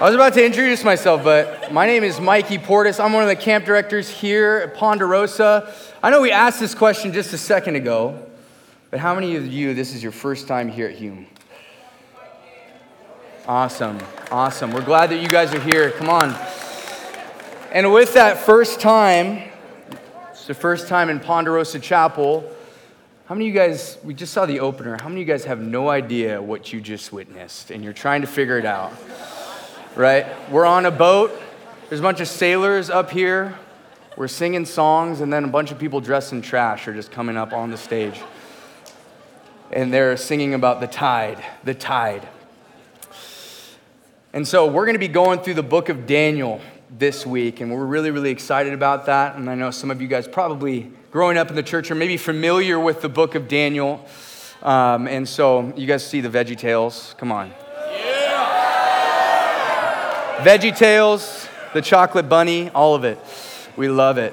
I was about to introduce myself, but my name is Mikey Portis. I'm one of the camp directors here at Ponderosa. I know we asked this question just a second ago, but how many of you, this is your first time here at Hume? Awesome, awesome. We're glad that you guys are here. Come on. And with that first time, it's the first time in Ponderosa Chapel. How many of you guys, we just saw the opener, how many of you guys have no idea what you just witnessed and you're trying to figure it out? Right? We're on a boat. There's a bunch of sailors up here. We're singing songs, and then a bunch of people dressed in trash are just coming up on the stage. And they're singing about the tide, the tide. And so we're going to be going through the book of Daniel this week, and we're really, really excited about that. And I know some of you guys probably growing up in the church are maybe familiar with the book of Daniel. Um, and so you guys see the Veggie Tales. Come on. Veggie Tales, the chocolate bunny, all of it. We love it.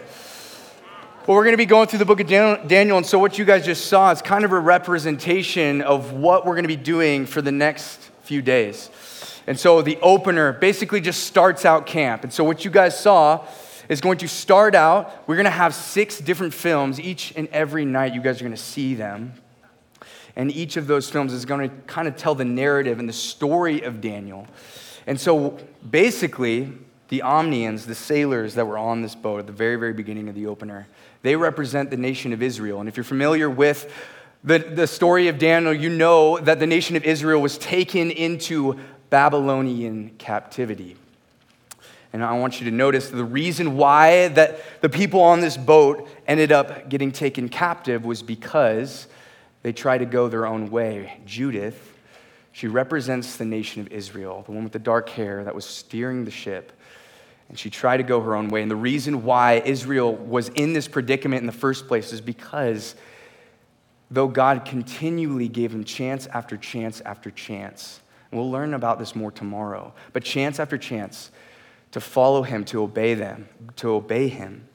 Well, we're going to be going through the book of Daniel, and so what you guys just saw is kind of a representation of what we're going to be doing for the next few days. And so the opener basically just starts out camp. And so what you guys saw is going to start out, we're going to have six different films. Each and every night, you guys are going to see them. And each of those films is going to kind of tell the narrative and the story of Daniel. And so basically, the Omnians, the sailors that were on this boat at the very, very beginning of the opener, they represent the nation of Israel. And if you're familiar with the, the story of Daniel, you know that the nation of Israel was taken into Babylonian captivity. And I want you to notice the reason why that the people on this boat ended up getting taken captive was because they tried to go their own way. Judith she represents the nation of Israel, the one with the dark hair that was steering the ship. And she tried to go her own way. And the reason why Israel was in this predicament in the first place is because though God continually gave them chance after chance after chance, and we'll learn about this more tomorrow, but chance after chance to follow him, to obey them, to obey him,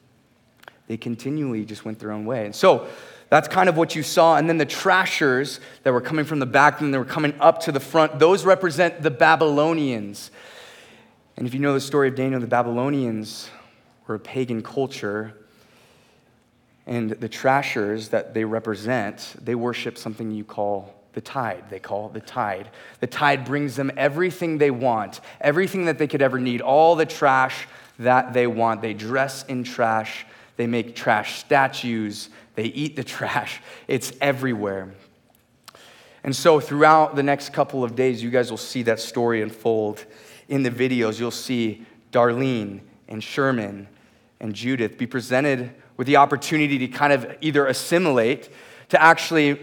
they continually just went their own way. And so, that's kind of what you saw. And then the trashers that were coming from the back and they were coming up to the front, those represent the Babylonians. And if you know the story of Daniel, the Babylonians were a pagan culture. And the trashers that they represent, they worship something you call the tide. They call it the tide. The tide brings them everything they want, everything that they could ever need, all the trash that they want. They dress in trash, they make trash statues, they eat the trash, it's everywhere. And so, throughout the next couple of days, you guys will see that story unfold. In the videos, you'll see Darlene and Sherman and Judith be presented with the opportunity to kind of either assimilate, to actually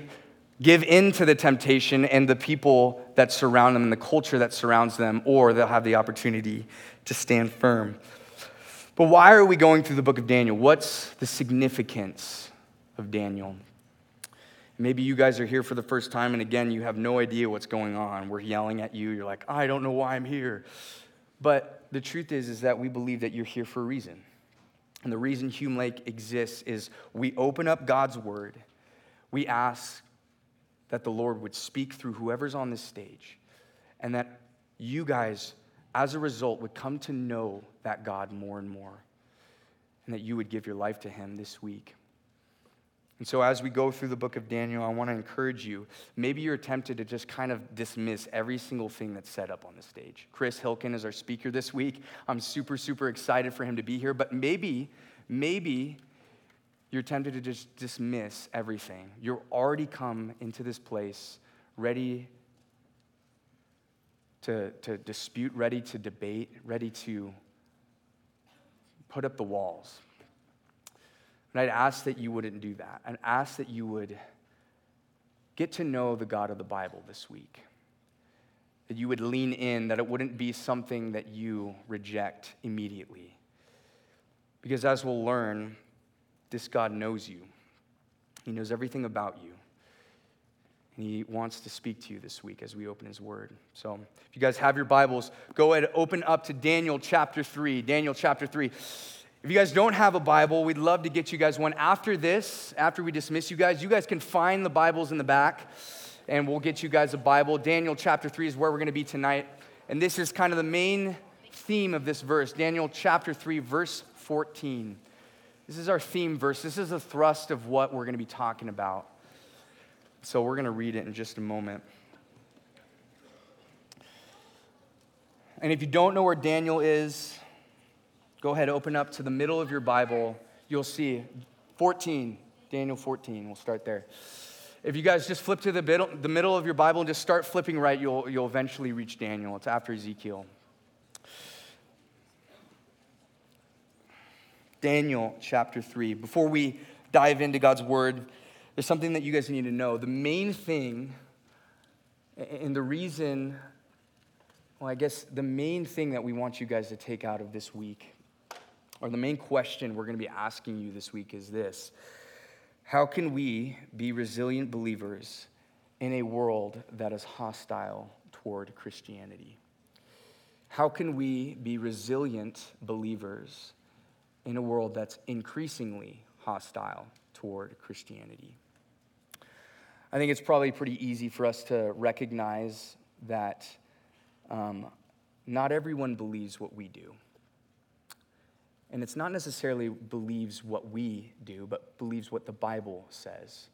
give in to the temptation and the people that surround them and the culture that surrounds them, or they'll have the opportunity to stand firm. But why are we going through the book of Daniel? What's the significance of Daniel. Maybe you guys are here for the first time, and again, you have no idea what's going on. We're yelling at you. You're like, I don't know why I'm here. But the truth is, is that we believe that you're here for a reason. And the reason Hume Lake exists is we open up God's word, we ask that the Lord would speak through whoever's on this stage, and that you guys, as a result, would come to know that God more and more, and that you would give your life to Him this week. And so, as we go through the book of Daniel, I want to encourage you. Maybe you're tempted to just kind of dismiss every single thing that's set up on the stage. Chris Hilkin is our speaker this week. I'm super, super excited for him to be here. But maybe, maybe you're tempted to just dismiss everything. You're already come into this place ready to, to dispute, ready to debate, ready to put up the walls. And I'd ask that you wouldn't do that. And ask that you would get to know the God of the Bible this week. That you would lean in, that it wouldn't be something that you reject immediately. Because as we'll learn, this God knows you, He knows everything about you. And He wants to speak to you this week as we open His Word. So if you guys have your Bibles, go ahead, and open up to Daniel chapter 3. Daniel chapter 3. If you guys don't have a Bible, we'd love to get you guys one. After this, after we dismiss you guys, you guys can find the Bibles in the back and we'll get you guys a Bible. Daniel chapter 3 is where we're going to be tonight. And this is kind of the main theme of this verse Daniel chapter 3, verse 14. This is our theme verse. This is the thrust of what we're going to be talking about. So we're going to read it in just a moment. And if you don't know where Daniel is, go ahead, open up to the middle of your Bible. You'll see 14, Daniel 14. We'll start there. If you guys just flip to the middle, the middle of your Bible and just start flipping right, you'll, you'll eventually reach Daniel. It's after Ezekiel. Daniel chapter 3. Before we dive into God's word, there's something that you guys need to know. The main thing, and the reason, well, I guess the main thing that we want you guys to take out of this week, or the main question we're going to be asking you this week is this How can we be resilient believers in a world that is hostile toward Christianity? How can we be resilient believers in a world that's increasingly hostile toward Christianity? I think it's probably pretty easy for us to recognize that um, not everyone believes what we do. And it's not necessarily believes what we do, but believes what the Bible says.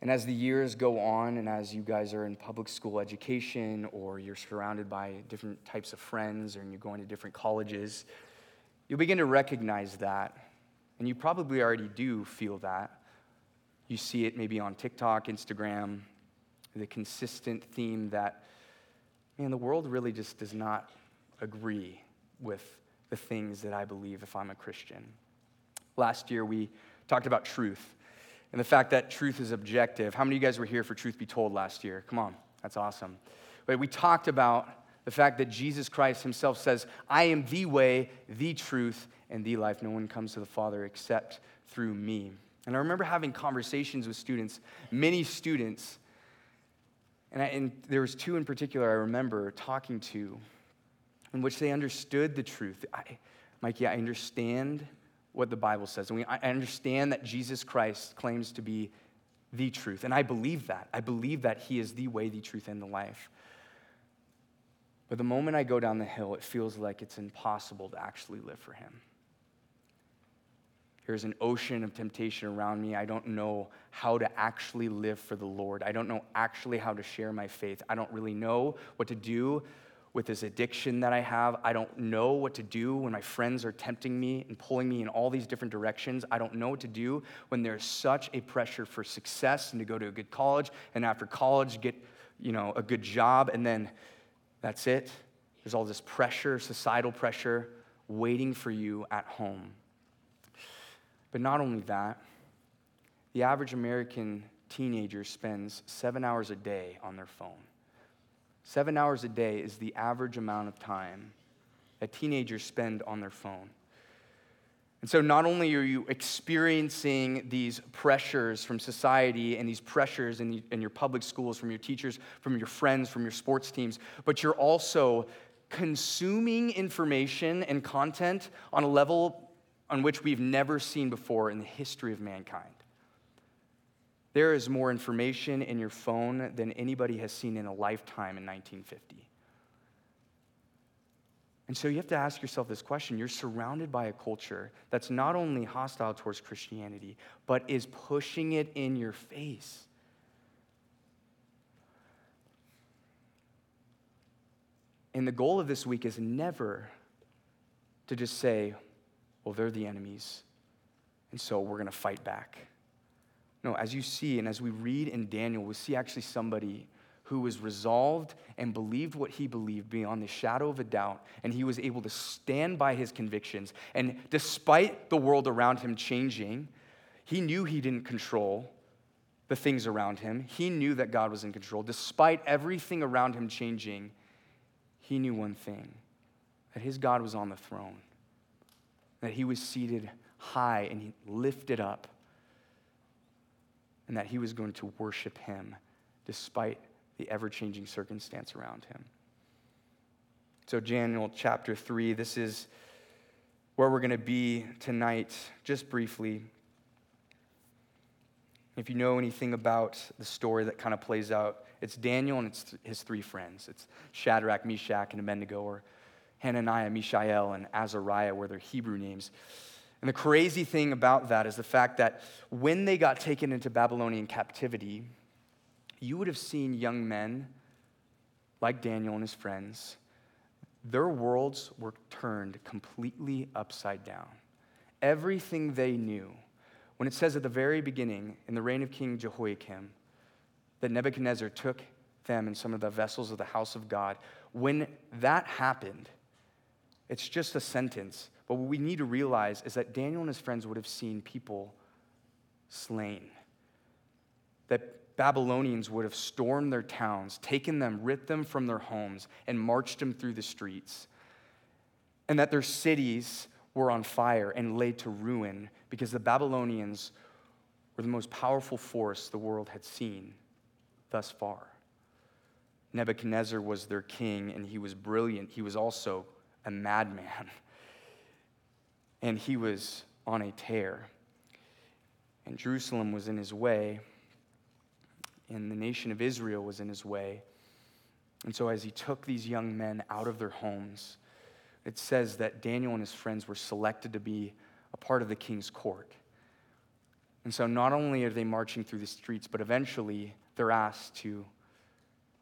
And as the years go on, and as you guys are in public school education, or you're surrounded by different types of friends, or you're going to different colleges, you'll begin to recognize that. And you probably already do feel that you see it maybe on TikTok, Instagram, the consistent theme that, man, the world really just does not agree with the things that I believe if I'm a Christian. Last year, we talked about truth and the fact that truth is objective. How many of you guys were here for Truth Be Told last year? Come on, that's awesome. But we talked about the fact that Jesus Christ himself says, I am the way, the truth, and the life. No one comes to the Father except through me. And I remember having conversations with students, many students, and, I, and there was two in particular I remember talking to, in which they understood the truth. I, Mikey, I understand what the Bible says, and I understand that Jesus Christ claims to be the truth, and I believe that. I believe that He is the way, the truth, and the life. But the moment I go down the hill, it feels like it's impossible to actually live for Him. There's an ocean of temptation around me. I don't know how to actually live for the Lord. I don't know actually how to share my faith. I don't really know what to do with this addiction that I have. I don't know what to do when my friends are tempting me and pulling me in all these different directions. I don't know what to do when there's such a pressure for success and to go to a good college and after college get, you know, a good job and then that's it. There's all this pressure, societal pressure waiting for you at home. But not only that, the average American teenager spends seven hours a day on their phone. Seven hours a day is the average amount of time that teenagers spend on their phone. And so, not only are you experiencing these pressures from society and these pressures in, the, in, your public schools, from your teachers, from your friends, from your sports teams, but you're also consuming information and content on a level on which we've never seen before in the history of mankind. There is more information in your phone than anybody has seen in a lifetime in 1950. And so you have to ask yourself this question. You're surrounded by a culture that's not only hostile towards Christianity, but is pushing it in your face. And the goal of this week is never to just say, well, they're the enemies, and so we're going to fight back. No, as you see, and as we read in Daniel, we see actually somebody who was resolved and believed what he believed beyond the shadow of a doubt, and he was able to stand by his convictions. And despite the world around him changing, he knew he didn't control the things around him. He knew that God was in control. Despite everything around him changing, he knew one thing that his God was on the throne that he was seated high and he lifted up, and that he was going to worship him despite the ever changing circumstance around him. So, Daniel chapter 3, this is where we're going to be tonight, just briefly. If you know anything about the story that kind of plays out, it's Daniel and it's his three friends. It's Shadrach, Meshach, and Abednego, or Hananiah, Mishael, and Azariah were their Hebrew names. And the crazy thing about that is the fact that when they got taken into Babylonian captivity, you would have seen young men like Daniel and his friends, their worlds were turned completely upside down. Everything they knew, when it says at the very beginning, in the reign of King Jehoiakim, that Nebuchadnezzar took them and some of the vessels of the house of God, when that happened, it's just a sentence. But what we need to realize is that Daniel and his friends would have seen people slain. That Babylonians would have stormed their towns, taken them, ripped them from their homes, and marched them through the streets. And that their cities were on fire and laid to ruin because the Babylonians were the most powerful force the world had seen thus far. Nebuchadnezzar was their king, and he was brilliant. He was also a madman. And he was on a tear. And Jerusalem was in his way, and the nation of Israel was in his way. And so, as he took these young men out of their homes, it says that Daniel and his friends were selected to be a part of the king's court. And so, not only are they marching through the streets, but eventually they're asked to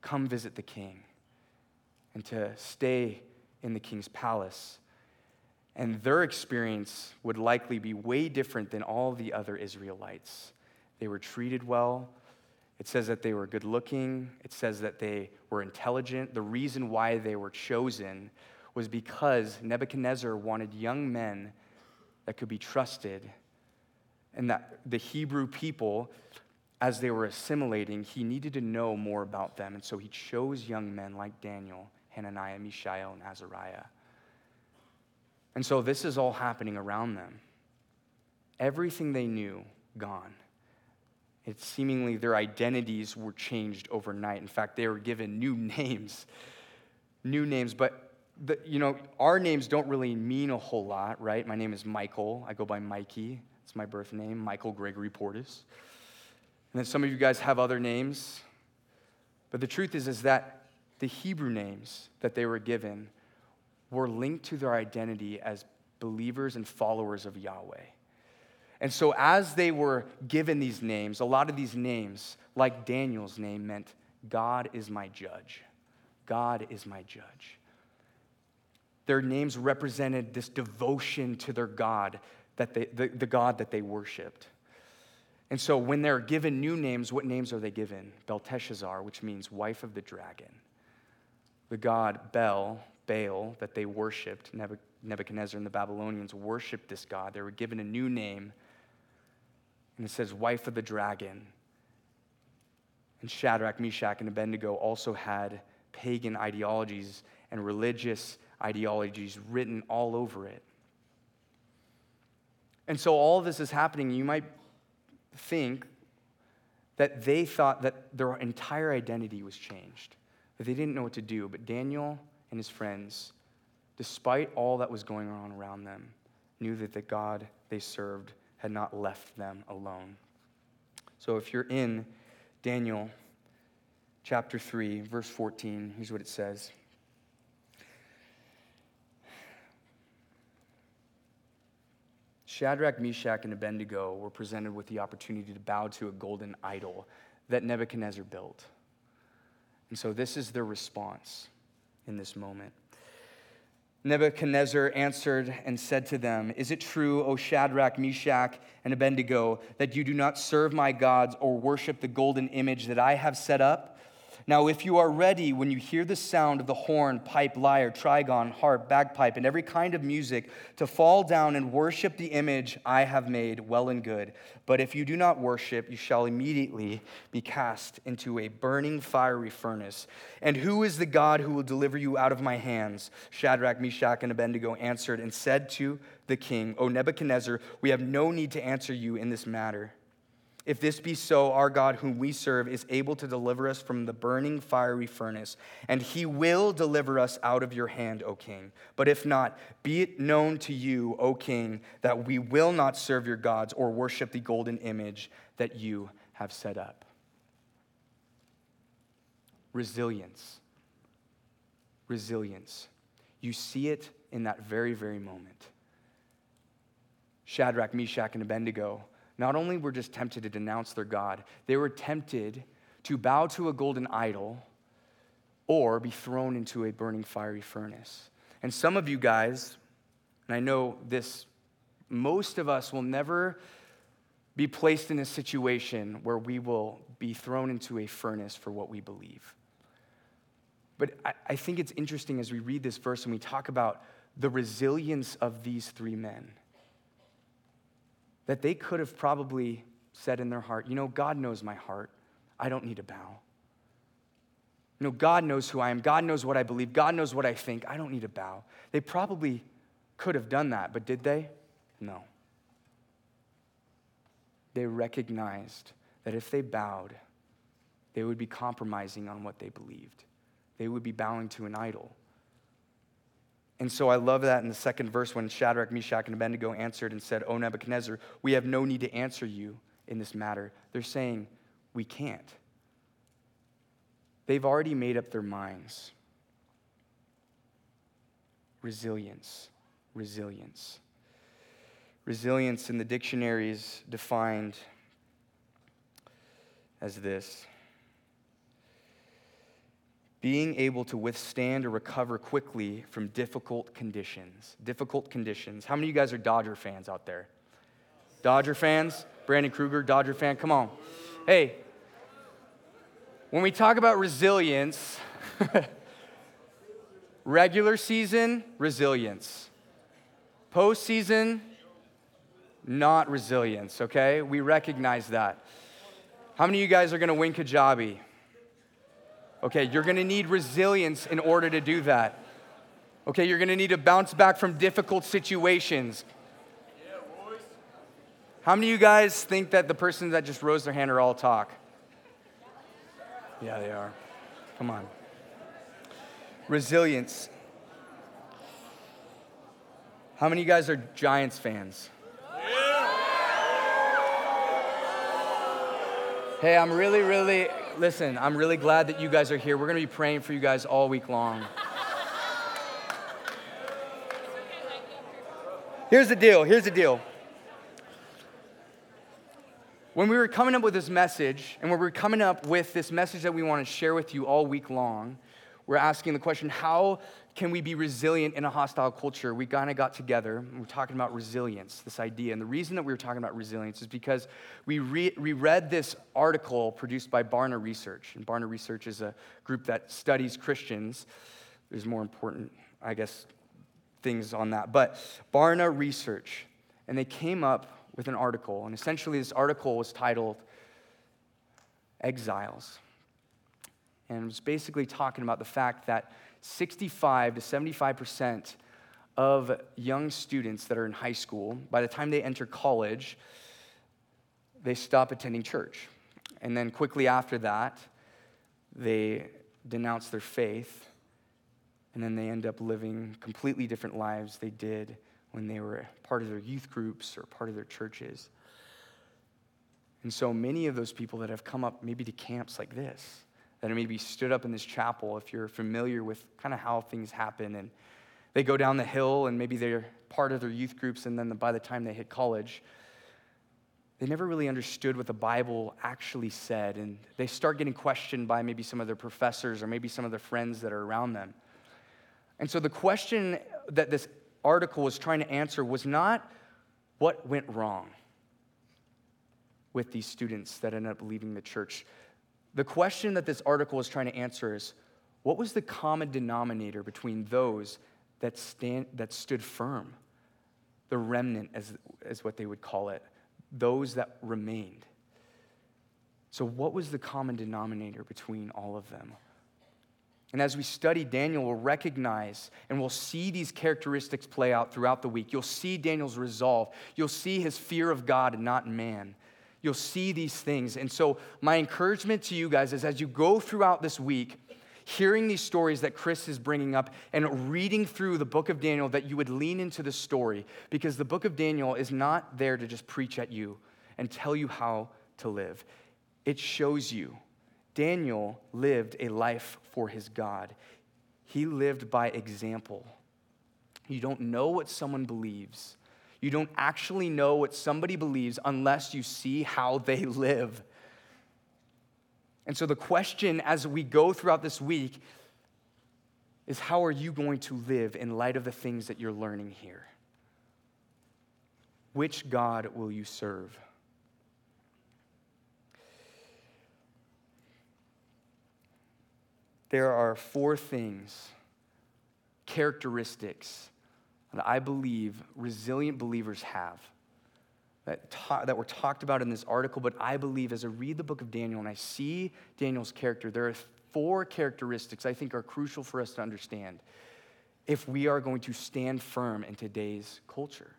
come visit the king and to stay in the king's palace. And their experience would likely be way different than all the other Israelites. They were treated well. It says that they were good looking. It says that they were intelligent. The reason why they were chosen was because Nebuchadnezzar wanted young men that could be trusted, and that the Hebrew people, as they were assimilating, he needed to know more about them. And so he chose young men like Daniel Hananiah, Mishael, and Azariah. And so this is all happening around them. Everything they knew, gone. It's seemingly their identities were changed overnight. In fact, they were given new names. New names, but the, you know, our names don't really mean a whole lot, right? My name is Michael. I go by Mikey. It's my birth name, Michael Gregory Portis. And then some of you guys have other names. But the truth is, is that the Hebrew names that they were given were linked to their identity as believers and followers of Yahweh. And so, as they were given these names, a lot of these names, like Daniel's name, meant God is my judge. God is my judge. Their names represented this devotion to their God, that they, the, the God that they worshiped. And so, when they're given new names, what names are they given? Belteshazzar, which means wife of the dragon the god Bel, Baal, that they worshiped, Nebuchadnezzar and the Babylonians worshiped this god. They were given a new name, and it says, wife of the dragon. And Shadrach, Meshach, and Abednego also had pagan ideologies and religious ideologies written all over it. And so all this is happening. You might think that they thought that their entire identity was changed that they didn't know what to do. But Daniel and his friends, despite all that was going on around them, knew that the God they served had not left them alone. So if you're in Daniel chapter 3, verse 14, here's what it says. Shadrach, Meshach, and Abednego were presented with the opportunity to bow to a golden idol that Nebuchadnezzar built. And so this is their response in this moment. Nebuchadnezzar answered and said to them, Is it true, O Shadrach, Meshach, and Abednego, that you do not serve my gods or worship the golden image that I have set up? Now, if you are ready, when you hear the sound of the horn, pipe, lyre, trigon, harp, bagpipe, and every kind of music, to fall down and worship the image I have made, well and good. But if you do not worship, you shall immediately be cast into a burning fiery furnace. And who is the God who will deliver you out of my hands? Shadrach, Meshach, and Abednego answered and said to the king, O Nebuchadnezzar, we have no need to answer you in this matter. If this be so, our God, whom we serve, is able to deliver us from the burning fiery furnace, and he will deliver us out of your hand, O king. But if not, be it known to you, O king, that we will not serve your gods or worship the golden image that you have set up. Resilience. Resilience. You see it in that very, very moment. Shadrach, Meshach, and Abednego not only were just tempted to denounce their God, they were tempted to bow to a golden idol or be thrown into a burning fiery furnace. And some of you guys, and I know this, most of us will never be placed in a situation where we will be thrown into a furnace for what we believe. But I, I think it's interesting as we read this verse and we talk about the resilience of these three men that they could have probably said in their heart, You know, God knows my heart. I don't need to bow. You know, God knows who I am. God knows what I believe. God knows what I think. I don't need to bow. They probably could have done that, but did they? No. They recognized that if they bowed, they would be compromising on what they believed. They would be bowing to an idol. And so I love that in the second verse when Shadrach, Meshach, and Abednego answered and said, O Nebuchadnezzar, we have no need to answer you in this matter. They're saying, We can't. They've already made up their minds. Resilience, resilience. Resilience in the dictionary is defined as this being able to withstand or recover quickly from difficult conditions. Difficult conditions. How many of you guys are Dodger fans out there? Dodger fans? Brandon Kruger, Dodger fan? Come on. Hey, when we talk about resilience, regular season, resilience. Postseason, not resilience, okay? We recognize that. How many of you guys are gonna win Kajabi? Okay, you're gonna need resilience in order to do that. Okay, you're gonna need to bounce back from difficult situations. How many of you guys think that the person that just rose their hand are all talk? Yeah, they are. Come on. Resilience. How many of you guys are Giants fans? Hey, I'm really, really listen, I'm really glad that you guys are here. We're going to be praying for you guys all week long. Here's the deal. Here's the deal. When we were coming up with this message, and when we were coming up with this message that we want to share with you all week long, we're asking the question how can we be resilient in a hostile culture? We kind of got together and we're talking about resilience, this idea. And the reason that we were talking about resilience is because we, re- we read this article produced by Barna Research. And Barna Research is a group that studies Christians. There's more important, I guess, things on that. But Barna Research, and they came up with an article. And essentially, this article was titled Exiles. And was basically talking about the fact that 65 to 75% of young students that are in high school, by the time they enter college, they stop attending church. And then quickly after that, they denounce their faith, and then they end up living completely different lives they did when they were part of their youth groups or part of their churches. And so many of those people that have come up maybe to camps like this, that maybe stood up in this chapel, if you're familiar with kind of how things happen, and they go down the hill and maybe they're part of their youth groups, and then by the time they hit college, they never really understood what the Bible actually said, and they start getting questioned by maybe some of their professors or maybe some of their friends that are around them. And so the question that this article was trying to answer was not what went wrong with these students that ended up leaving the church. The question that this article is trying to answer is what was the common denominator between those that, stand, that stood firm? The remnant, as, as what they would call it, those that remained. So, what was the common denominator between all of them? And as we study Daniel, we'll recognize and we'll see these characteristics play out throughout the week. You'll see Daniel's resolve. You'll see his fear of God and not man. You'll see these things. And so, my encouragement to you guys is as you go throughout this week, hearing these stories that Chris is bringing up and reading through the book of Daniel, that you would lean into the story because the book of Daniel is not there to just preach at you and tell you how to live. it shows you Daniel lived a life for his God. He lived by example. You don't know what someone believes. You don't actually know what somebody believes unless you see how they live. And so, the question as we go throughout this week is how are you going to live in light of the things that you're learning here? Which God will you serve? There are four things, characteristics that I believe resilient believers have that, ta- that were talked about in this article, but I believe as I read the book of Daniel and I see Daniel's character, there are four characteristics I think are crucial for us to understand if we are going to stand firm in today's culture.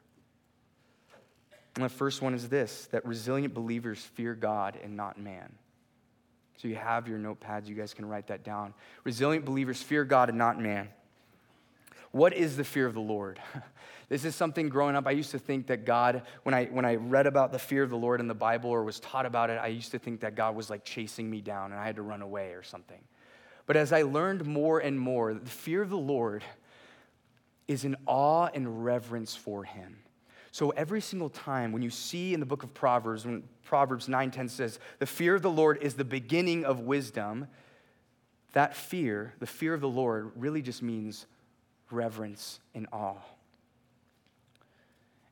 And the first one is this that resilient believers fear God and not man. So you have your notepads, you guys can write that down. Resilient believers fear God and not man. What is the fear of the Lord? This is something growing up, I used to think that God, when I, when I read about the fear of the Lord in the Bible or was taught about it, I used to think that God was like chasing me down and I had to run away or something. But as I learned more and more, the fear of the Lord is an awe and reverence for Him. So every single time when you see in the book of Proverbs, when Proverbs 9:10 says, "The fear of the Lord is the beginning of wisdom," that fear, the fear of the Lord, really just means reverence and awe.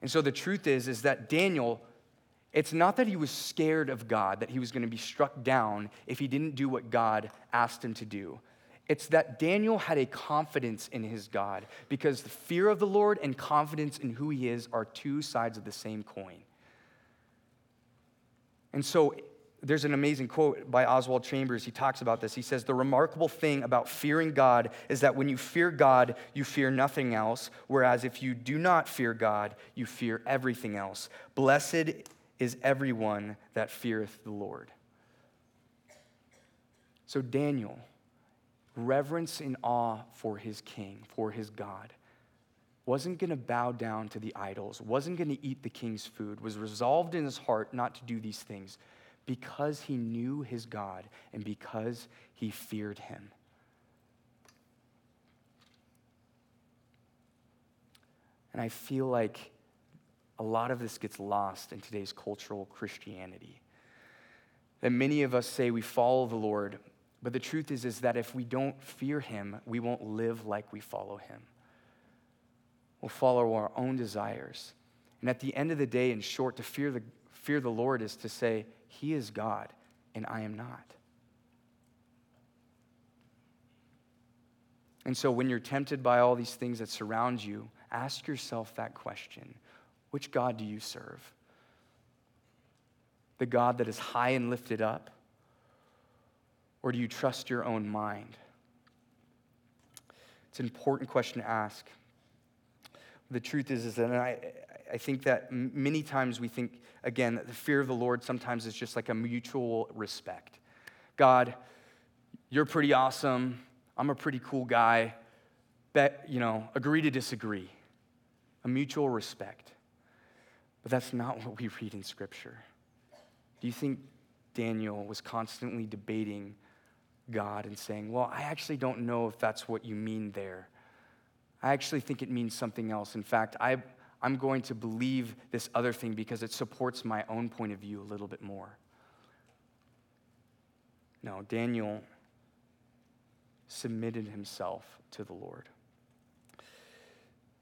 And so the truth is, is that Daniel, it's not that he was scared of God, that he was going to be struck down if he didn't do what God asked him to do. It's that Daniel had a confidence in his God because the fear of the Lord and confidence in who he is are two sides of the same coin. And so there's an amazing quote by Oswald Chambers. He talks about this. He says, The remarkable thing about fearing God is that when you fear God, you fear nothing else, whereas if you do not fear God, you fear everything else. Blessed is everyone that feareth the Lord. So, Daniel, reverence and awe for his king, for his God, wasn't going to bow down to the idols, wasn't going to eat the king's food, was resolved in his heart not to do these things because he knew his God and because he feared him. And I feel like a lot of this gets lost in today's cultural Christianity. That many of us say we follow the Lord, but the truth is, is that if we don't fear him, we won't live like we follow him. We'll follow our own desires. And at the end of the day, in short, to fear the, fear the Lord is to say, he is God, and I am not. And so, when you're tempted by all these things that surround you, ask yourself that question Which God do you serve? The God that is high and lifted up? Or do you trust your own mind? It's an important question to ask. The truth is, is that I, I think that many times we think, again, that the fear of the Lord sometimes is just like a mutual respect. God, you're pretty awesome. I'm a pretty cool guy. Bet, you know, agree to disagree. A mutual respect. But that's not what we read in Scripture. Do you think Daniel was constantly debating God and saying, Well, I actually don't know if that's what you mean there? I actually think it means something else. In fact, I, I'm going to believe this other thing because it supports my own point of view a little bit more. No, Daniel submitted himself to the Lord.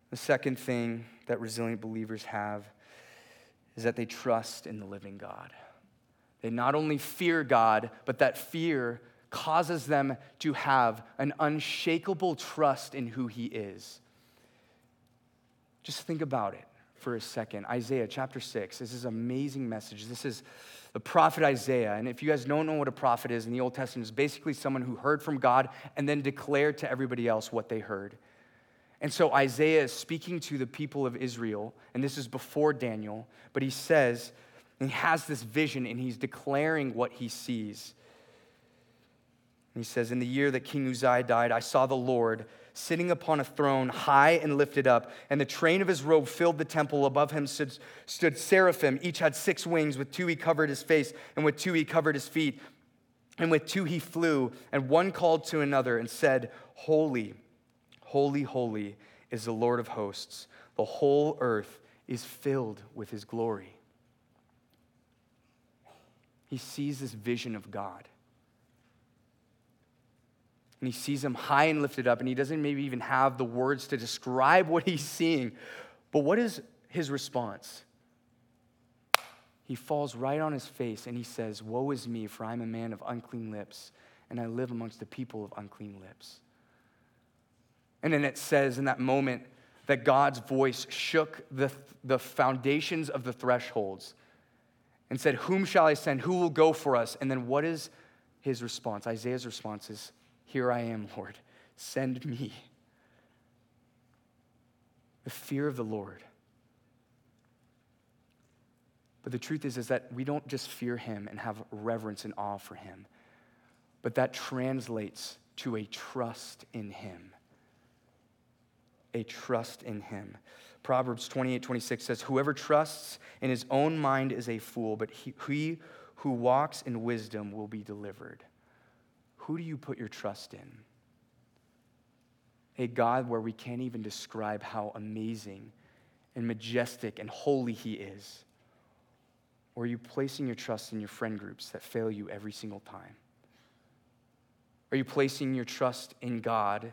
The second thing that resilient believers have is that they trust in the living God. They not only fear God, but that fear causes them to have an unshakable trust in who He is. Just think about it for a second. Isaiah chapter 6. This is an amazing message. This is the prophet Isaiah. And if you guys don't know what a prophet is in the Old Testament, it's basically someone who heard from God and then declared to everybody else what they heard. And so Isaiah is speaking to the people of Israel, and this is before Daniel, but he says, he has this vision and he's declaring what he sees. And he says, In the year that King Uzziah died, I saw the Lord sitting upon a throne high and lifted up, and the train of his robe filled the temple. Above him stood, stood seraphim. Each had six wings. With two he covered his face, and with two he covered his feet. And with two he flew, and one called to another and said, Holy, holy, holy is the Lord of hosts. The whole earth is filled with his glory. He sees this vision of God. And he sees him high and lifted up, and he doesn't maybe even have the words to describe what he's seeing. But what is his response? He falls right on his face and he says, Woe is me, for I'm a man of unclean lips, and I live amongst the people of unclean lips. And then it says in that moment that God's voice shook the, the foundations of the thresholds and said, Whom shall I send? Who will go for us? And then what is his response? Isaiah's response is, Here I am, Lord, send me. The fear of the Lord. But the truth is, is that we don't just fear him and have reverence and awe for him, but that translates to a trust in him. A trust in him. Proverbs 28 26 says, Whoever trusts in his own mind is a fool, but he, he who walks in wisdom will be delivered. Who do you put your trust in? A God where we can't even describe how amazing and majestic and holy he is? Or are you placing your trust in your friend groups that fail you every single time? Are you placing your trust in God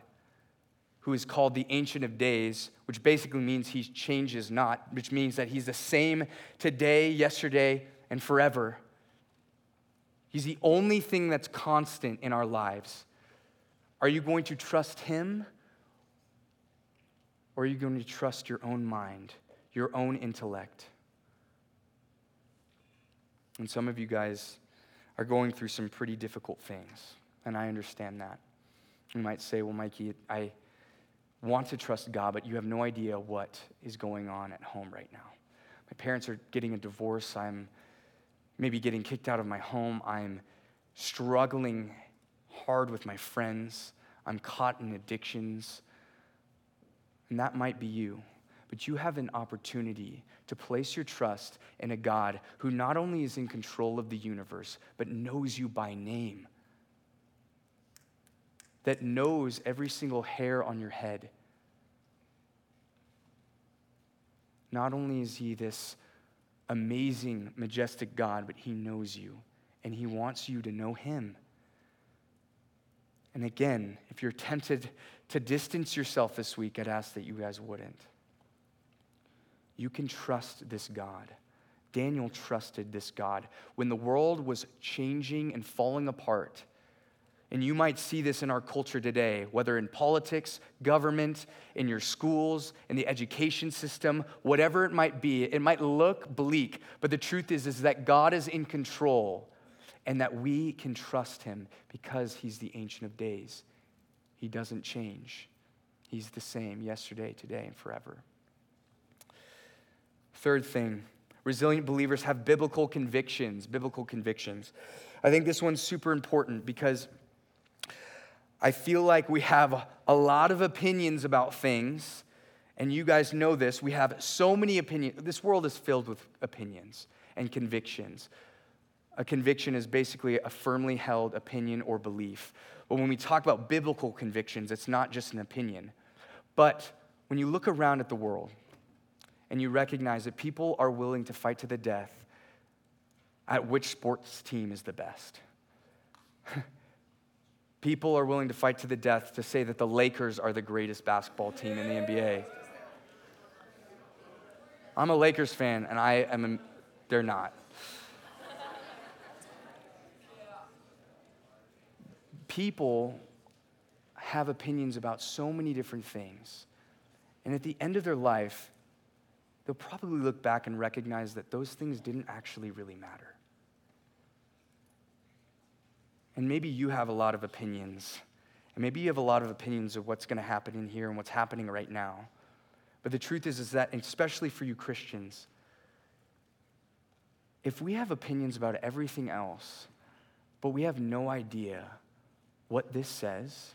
who is called the Ancient of Days, which basically means he changes not, which means that he's the same today, yesterday, and forever. He's the only thing that's constant in our lives. Are you going to trust him? Or are you going to trust your own mind, your own intellect? And some of you guys are going through some pretty difficult things, and I understand that. You might say, well, Mikey, I want to trust God, but you have no idea what is going on at home right now. My parents are getting a divorce. I'm maybe getting kicked out of my home. I'm struggling hard with my friends. I'm caught in addictions. And that might be you. But you have an opportunity to place your trust in a God who not only is in control of the universe, but knows you by name that knows every single hair on your head. Not only is he this amazing, majestic God, but he knows you and he wants you to know him. And again, if you're tempted to distance yourself this week, I'd ask that you guys wouldn't. You can trust this God. Daniel trusted this God. When the world was changing and falling apart, and you might see this in our culture today, whether in politics, government, in your schools, in the education system, whatever it might be. It might look bleak, but the truth is, is that God is in control and that we can trust him because he's the Ancient of Days. He doesn't change, he's the same yesterday, today, and forever. Third thing resilient believers have biblical convictions. Biblical convictions. I think this one's super important because I feel like we have a lot of opinions about things, and you guys know this. We have so many opinions. This world is filled with opinions and convictions. A conviction is basically a firmly held opinion or belief. But when we talk about biblical convictions, it's not just an opinion. But when you look around at the world and you recognize that people are willing to fight to the death at which sports team is the best. People are willing to fight to the death to say that the Lakers are the greatest basketball team in the NBA. I'm a Lakers fan, and I am, a, they're not. People have opinions about so many different things. And at the end of their life, they'll probably look back and recognize that those things didn't actually really matter. And maybe you have a lot of opinions. And maybe you have a lot of opinions of what's going to happen in here and what's happening right now. But the truth is, is that, especially for you Christians, if we have opinions about everything else, but we have no idea what this says,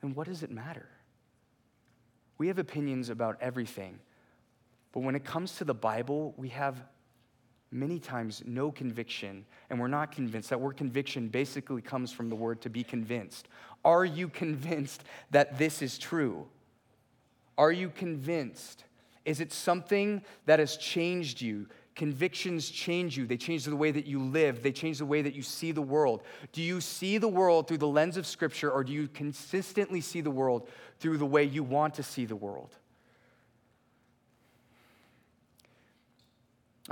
then what does it matter? We have opinions about everything. But when it comes to the Bible, we have many times no conviction, and we're not convinced. That word conviction basically comes from the word to be convinced. Are you convinced that this is true? Are you convinced? Is it something that has changed you? Convictions change you. They change the way that you live. They change the way that you see the world. Do you see the world through the lens of Scripture, or do you consistently see the world through the way you want to see the world?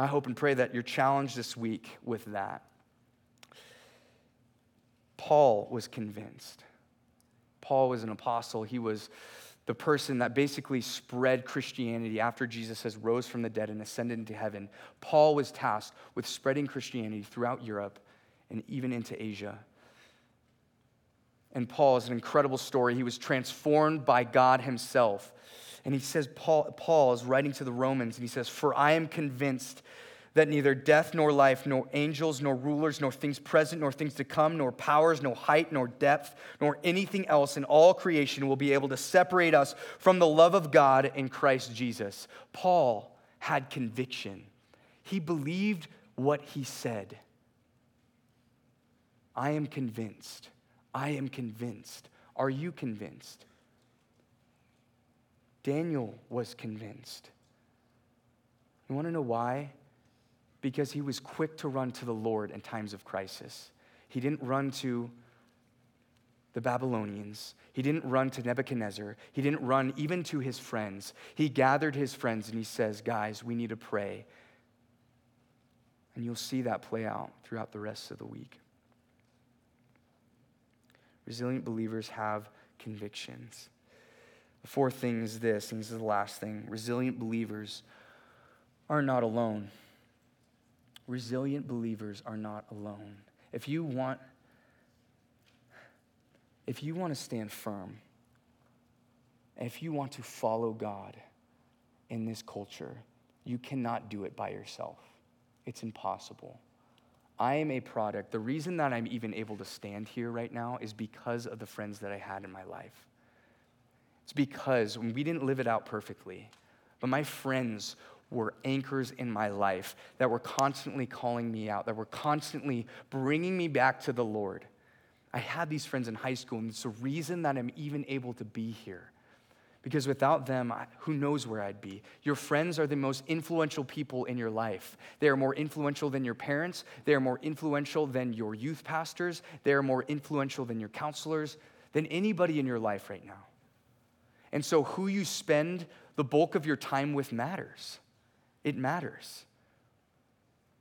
I hope and pray that you're challenged this week with that. Paul was convinced. Paul was an apostle. He was the person that basically spread Christianity after Jesus has rose from the dead and ascended into heaven. Paul was tasked with spreading Christianity throughout Europe and even into Asia. And Paul is an incredible story. He was transformed by God himself. And he says, Paul, Paul is writing to the Romans, and he says, For I am convinced that neither death nor life, nor angels, nor rulers, nor things present, nor things to come, nor powers, nor height, nor depth, nor anything else in all creation will be able to separate us from the love of God in Christ Jesus. Paul had conviction, he believed what he said. I am convinced. I am convinced. Are you convinced? Daniel was convinced. You want to know why? because he was quick to run to the Lord in times of crisis. He didn't run to the Babylonians. He didn't run to Nebuchadnezzar. He didn't run even to his friends. He gathered his friends and he says, Guys, we need to pray. And you'll see that play out throughout the rest of the week. Resilient believers have convictions. The fourth thing is this, and this is the last thing resilient believers are not alone resilient believers are not alone. If you want if you want to stand firm, if you want to follow God in this culture, you cannot do it by yourself. It's impossible. I am a product. The reason that I'm even able to stand here right now is because of the friends that I had in my life. It's because we didn't live it out perfectly, but my friends were anchors in my life that were constantly calling me out, that were constantly bringing me back to the Lord. I had these friends in high school, and it's the reason that I'm even able to be here. Because without them, who knows where I'd be? Your friends are the most influential people in your life. They are more influential than your parents. They are more influential than your youth pastors. They are more influential than your counselors, than anybody in your life right now. And so, who you spend the bulk of your time with matters. It matters.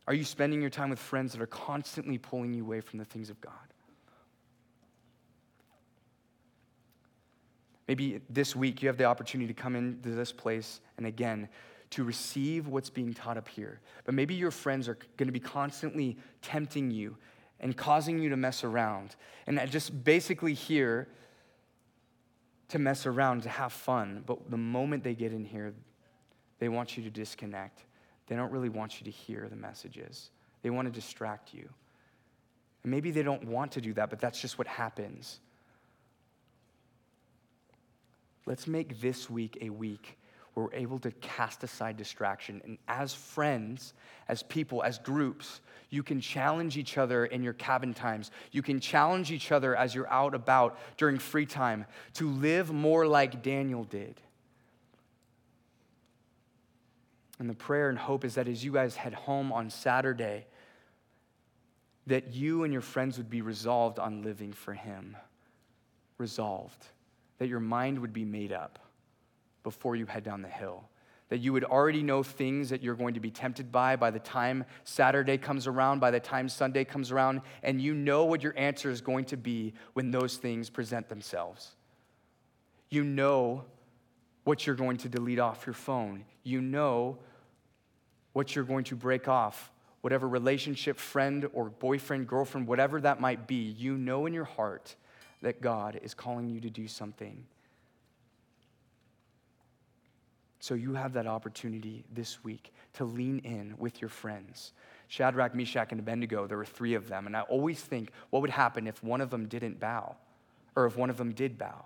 Are you spending your time with friends that are constantly pulling you away from the things of God? Maybe this week you have the opportunity to come into this place and again, to receive what's being taught up here. But maybe your friends are going to be constantly tempting you and causing you to mess around. And just basically here to mess around, to have fun. But the moment they get in here, they want you to disconnect. They don't really want you to hear the messages, they want to distract you. And maybe they don't want to do that, but that's just what happens. Let's make this week a week we're able to cast aside distraction. And as friends, as people, as groups, you can challenge each other in your cabin times. You can challenge each other as you're out about during free time to live more like Daniel did. And the prayer and hope is that as you guys head home on Saturday, that you and your friends would be resolved on living for Him. Resolved. That your mind would be made up before you head down the hill. That you would already know things that you're going to be tempted by by the time Saturday comes around, by the time Sunday comes around, and you know what your answer is going to be when those things present themselves. You know what you're going to delete off your phone. You know what you're going to break off, whatever relationship, friend or boyfriend, girlfriend, whatever that might be, you know in your heart that God is calling you to do something. So you have that opportunity this week to lean in with your friends. Shadrach, Meshach, and Abednego, there were three of them. And I always think, what would happen if one of them didn't bow? Or if one of them did bow?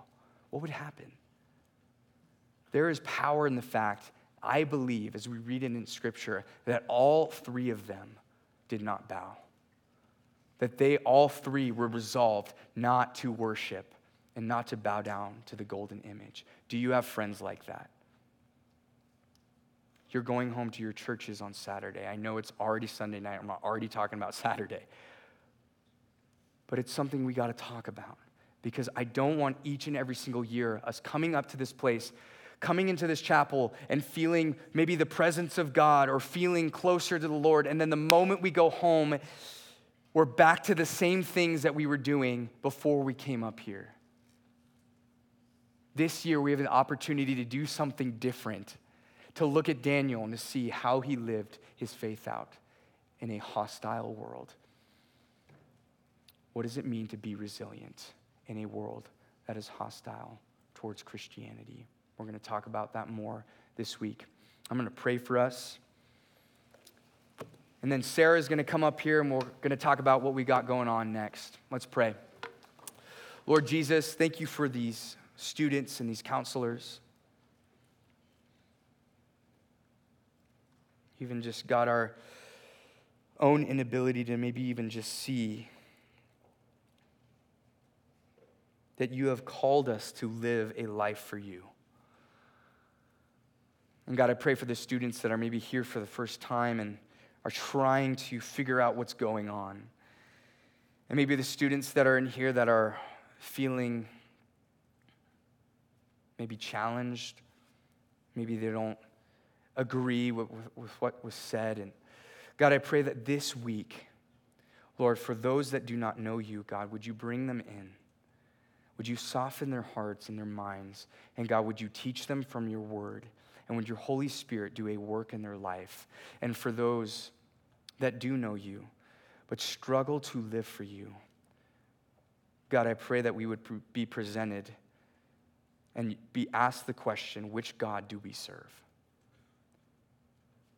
What would happen? There is power in the fact, I believe, as we read it in Scripture, that all three of them did not bow. That they all three were resolved not to worship and not to bow down to the golden image. Do you have friends like that? You're going home to your churches on Saturday. I know it's already Sunday night. I'm already talking about Saturday. But it's something we got to talk about because I don't want each and every single year us coming up to this place, coming into this chapel and feeling maybe the presence of God or feeling closer to the Lord. And then the moment we go home, we're back to the same things that we were doing before we came up here. This year, we have an opportunity to do something different, to look at Daniel and to see how he lived his faith out in a hostile world. What does it mean to be resilient in a world that is hostile towards Christianity? We're going to talk about that more this week. I'm going to pray for us. And then Sarah is going to come up here and we're going to talk about what we got going on next. Let's pray. Lord Jesus, thank you for these students and these counselors. Even just got our own inability to maybe even just see that you have called us to live a life for you. And God, I pray for the students that are maybe here for the first time and are trying to figure out what's going on. And maybe the students that are in here that are feeling maybe challenged, maybe they don't agree with, with, with, what was said. And God, I pray that this week, Lord, for those that do not know you, God, would you bring them in? Would you soften their hearts and their minds? And God, would you teach them from your word? And would your Holy Spirit do a work in their life? And for those that do know you, but struggle to live for you, God, I pray that we would be presented and be asked the question which God do we serve?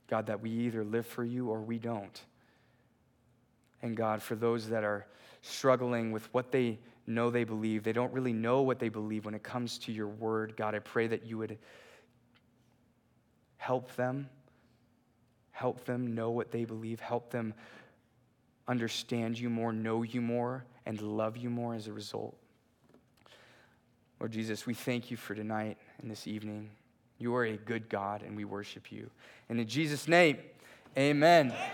God, that we either live for you or we don't. And God, for those that are struggling with what they know they believe, they don't really know what they believe when it comes to your word, God, I pray that you would help them, help them know what they believe, help them understand you more, know you more, and love you more as a result. Lord Jesus, we thank you for tonight and this evening. You are a good God, and we worship you. And in Jesus' name, amen. amen.